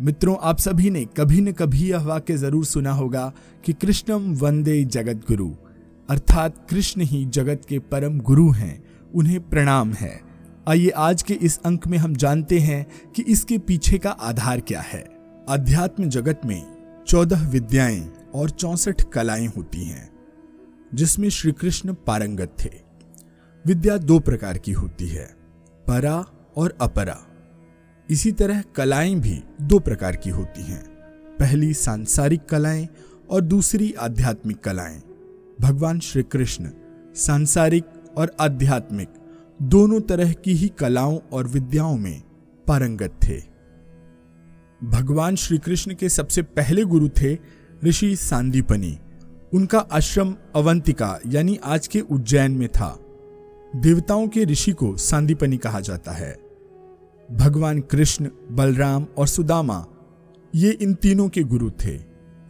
मित्रों, आप सभी ने कभी न कभी यह वाक्य ज़रूर सुना होगा कि कृष्णम वंदे जगत गुरु अर्थात कृष्ण ही जगत के परम गुरु हैं, उन्हें प्रणाम है। आइए आज के इस अंक में हम जानते हैं कि इसके पीछे का आधार क्या है। अध्यात्म जगत में चौदह विद्याएँ और चौसठ कलाएँ होती हैं, जिसमें श्री कृष्ण पारंगत थे। विद्या दो प्रकार की होती है, परा और अपरा। इसी तरह कलाएँ भी दो प्रकार की होती हैं। पहली सांसारिक कलाएँ और दूसरी आध्यात्मिक कलाएँ। भगवान श्री कृष्ण सांसारिक और आध्यात्मिक दोनों तरह की ही कलाओं और विद्याओं में पारंगत थे। भगवान श्री कृष्ण के सबसे पहले गुरु थे ऋषि सांदीपनी। उनका आश्रम अवंतिका यानी आज के उज्जैन में था। देवताओं के ऋषि को सांदीपनी कहा जाता है। भगवान कृष्ण, बलराम और सुदामा, ये इन तीनों के गुरु थे।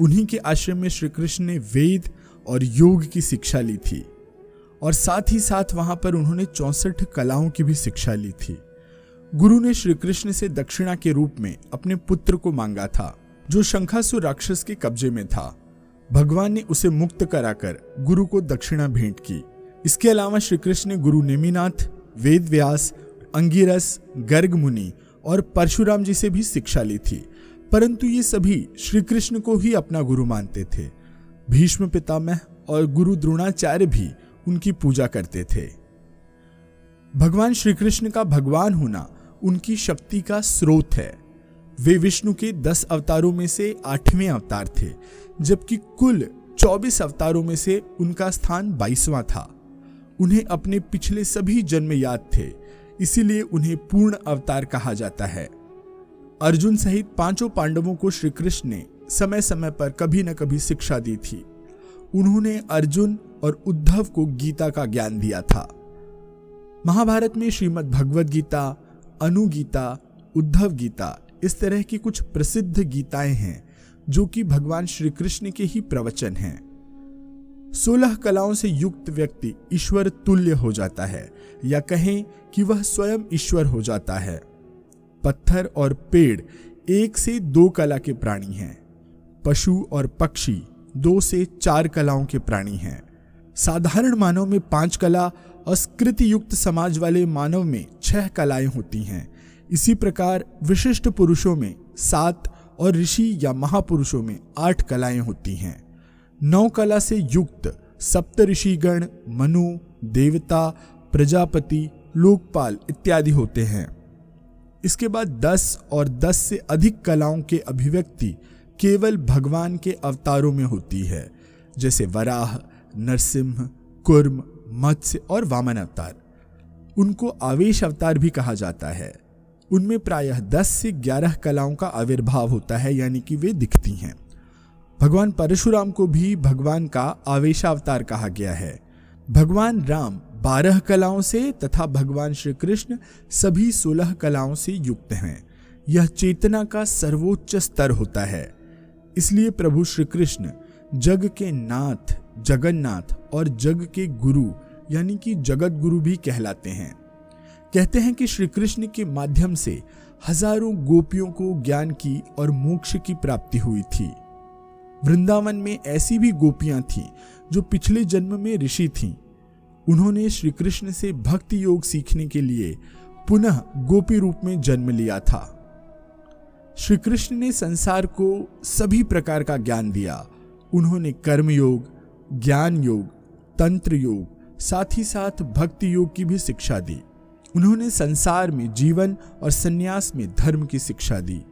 उन्हीं के आश्रम में श्री कृष्ण ने वेद और योग की शिक्षा ली थी और साथ ही साथ वहाँ पर उन्होंने चौसठ कलाओं की भी शिक्षा ली थी। गुरु ने श्री कृष्ण से दक्षिणा के रूप में अपने पुत्र को मांगा था, जो शंखासुर राक्षस के कब्जे में था। भगवान ने उसे मुक्त कराकर गुरु को दक्षिणा भेंट की। इसके अलावा श्री कृष्ण ने गुरु नेमिनाथ वेद व्यास अंगिरस, गर्ग मुनि और परशुराम जी से भी शिक्षा ली थी। परंतु ये सभी श्री कृष्ण को ही अपना गुरु मानते थे। भीष्म पितामह और गुरु द्रोणाचार्य भी उनकी पूजा करते थे। भगवान श्री कृष्ण का भगवान होना उनकी शक्ति का स्रोत है। वे विष्णु के दस अवतारों में से आठवें अवतार थे, जबकि कुल चौबीस अवतारों में से उनका स्थान बाईसवां था। उन्हें अपने पिछले सभी जन्म याद थे इसीलिए उन्हें पूर्ण अवतार कहा जाता है। अर्जुन सहित पाँचों पांडवों को श्री कृष्ण ने समय समय पर कभी न कभी शिक्षा दी थी। उन्होंने अर्जुन और उद्धव को गीता का ज्ञान दिया था। महाभारत में श्रीमद् भगवद गीता अनुगीता उद्धव गीता, इस तरह की कुछ प्रसिद्ध गीताएँ हैं, जो कि भगवान श्री कृष्ण के ही प्रवचन हैं। सोलह कलाओं से युक्त व्यक्ति ईश्वर तुल्य हो जाता है, या कहें कि वह स्वयं ईश्वर हो जाता है। पत्थर और पेड़ एक से दो कला के प्राणी हैं। पशु और पक्षी दो से चार कलाओं के प्राणी हैं। साधारण मानव में पाँच कला और स्कृति युक्त समाज वाले मानव में छह कलाएँ होती हैं। इसी प्रकार विशिष्ट पुरुषों में सात और ऋषि या महापुरुषों में आठ कलाएँ होती हैं। नौ कला से युक्त सप्त ऋषिगण मनु, देवता, प्रजापति, लोकपाल इत्यादि होते हैं। इसके बाद दस और दस से अधिक कलाओं के अभिव्यक्ति केवल भगवान के अवतारों में होती है, जैसे वराह, नरसिंह, कुर्म, मत्स्य और वामन अवतार। उनको आवेश अवतार भी कहा जाता है। उनमें प्रायः 10 से 11 कलाओं का आविर्भाव होता है, यानी कि वे दिखती हैं। भगवान परशुराम को भी भगवान का आवेशावतार कहा गया है। भगवान राम बारह कलाओं से तथा भगवान श्री कृष्ण सभी सोलह कलाओं से युक्त हैं। यह चेतना का सर्वोच्च स्तर होता है। इसलिए प्रभु श्री कृष्ण जग के नाथ, जगन्नाथ और जग के गुरु, यानी कि जगत गुरु भी कहलाते हैं। कहते हैं कि श्री कृष्ण के माध्यम से हज़ारों गोपियों को ज्ञान की और मोक्ष की प्राप्ति हुई थी। वृंदावन में ऐसी भी गोपियाँ थीं, जो पिछले जन्म में ऋषि थीं। उन्होंने श्री कृष्ण से भक्ति योग सीखने के लिए पुनः गोपी रूप में जन्म लिया था। श्री कृष्ण ने संसार को सभी प्रकार का ज्ञान दिया। उन्होंने कर्म योग ज्ञान योग तंत्र योग साथ ही साथ भक्ति योग की भी शिक्षा दी। उन्होंने संसार में जीवन और संन्यास में धर्म की शिक्षा दी।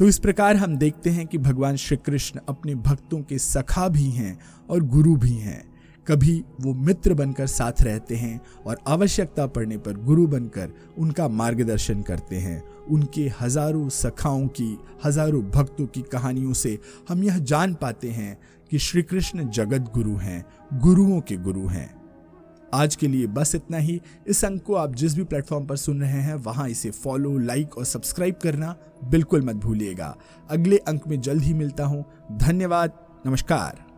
तो इस प्रकार हम देखते हैं कि भगवान श्री कृष्ण अपने भक्तों के सखा भी हैं और गुरु भी हैं। कभी वो मित्र बनकर साथ रहते हैं और आवश्यकता पड़ने पर गुरु बनकर उनका मार्गदर्शन करते हैं। उनके हज़ारों सखाओं की, हज़ारों भक्तों की कहानियों से हम यह जान पाते हैं कि श्री कृष्ण जगत गुरु हैं, गुरुओं के गुरु हैं। आज के लिए बस इतना ही। इस अंक को आप जिस भी प्लेटफॉर्म पर सुन रहे हैं, वहाँ इसे फॉलो लाइक और सब्सक्राइब करना बिल्कुल मत भूलिएगा। अगले अंक में जल्द ही मिलता हूँ। धन्यवाद। नमस्कार।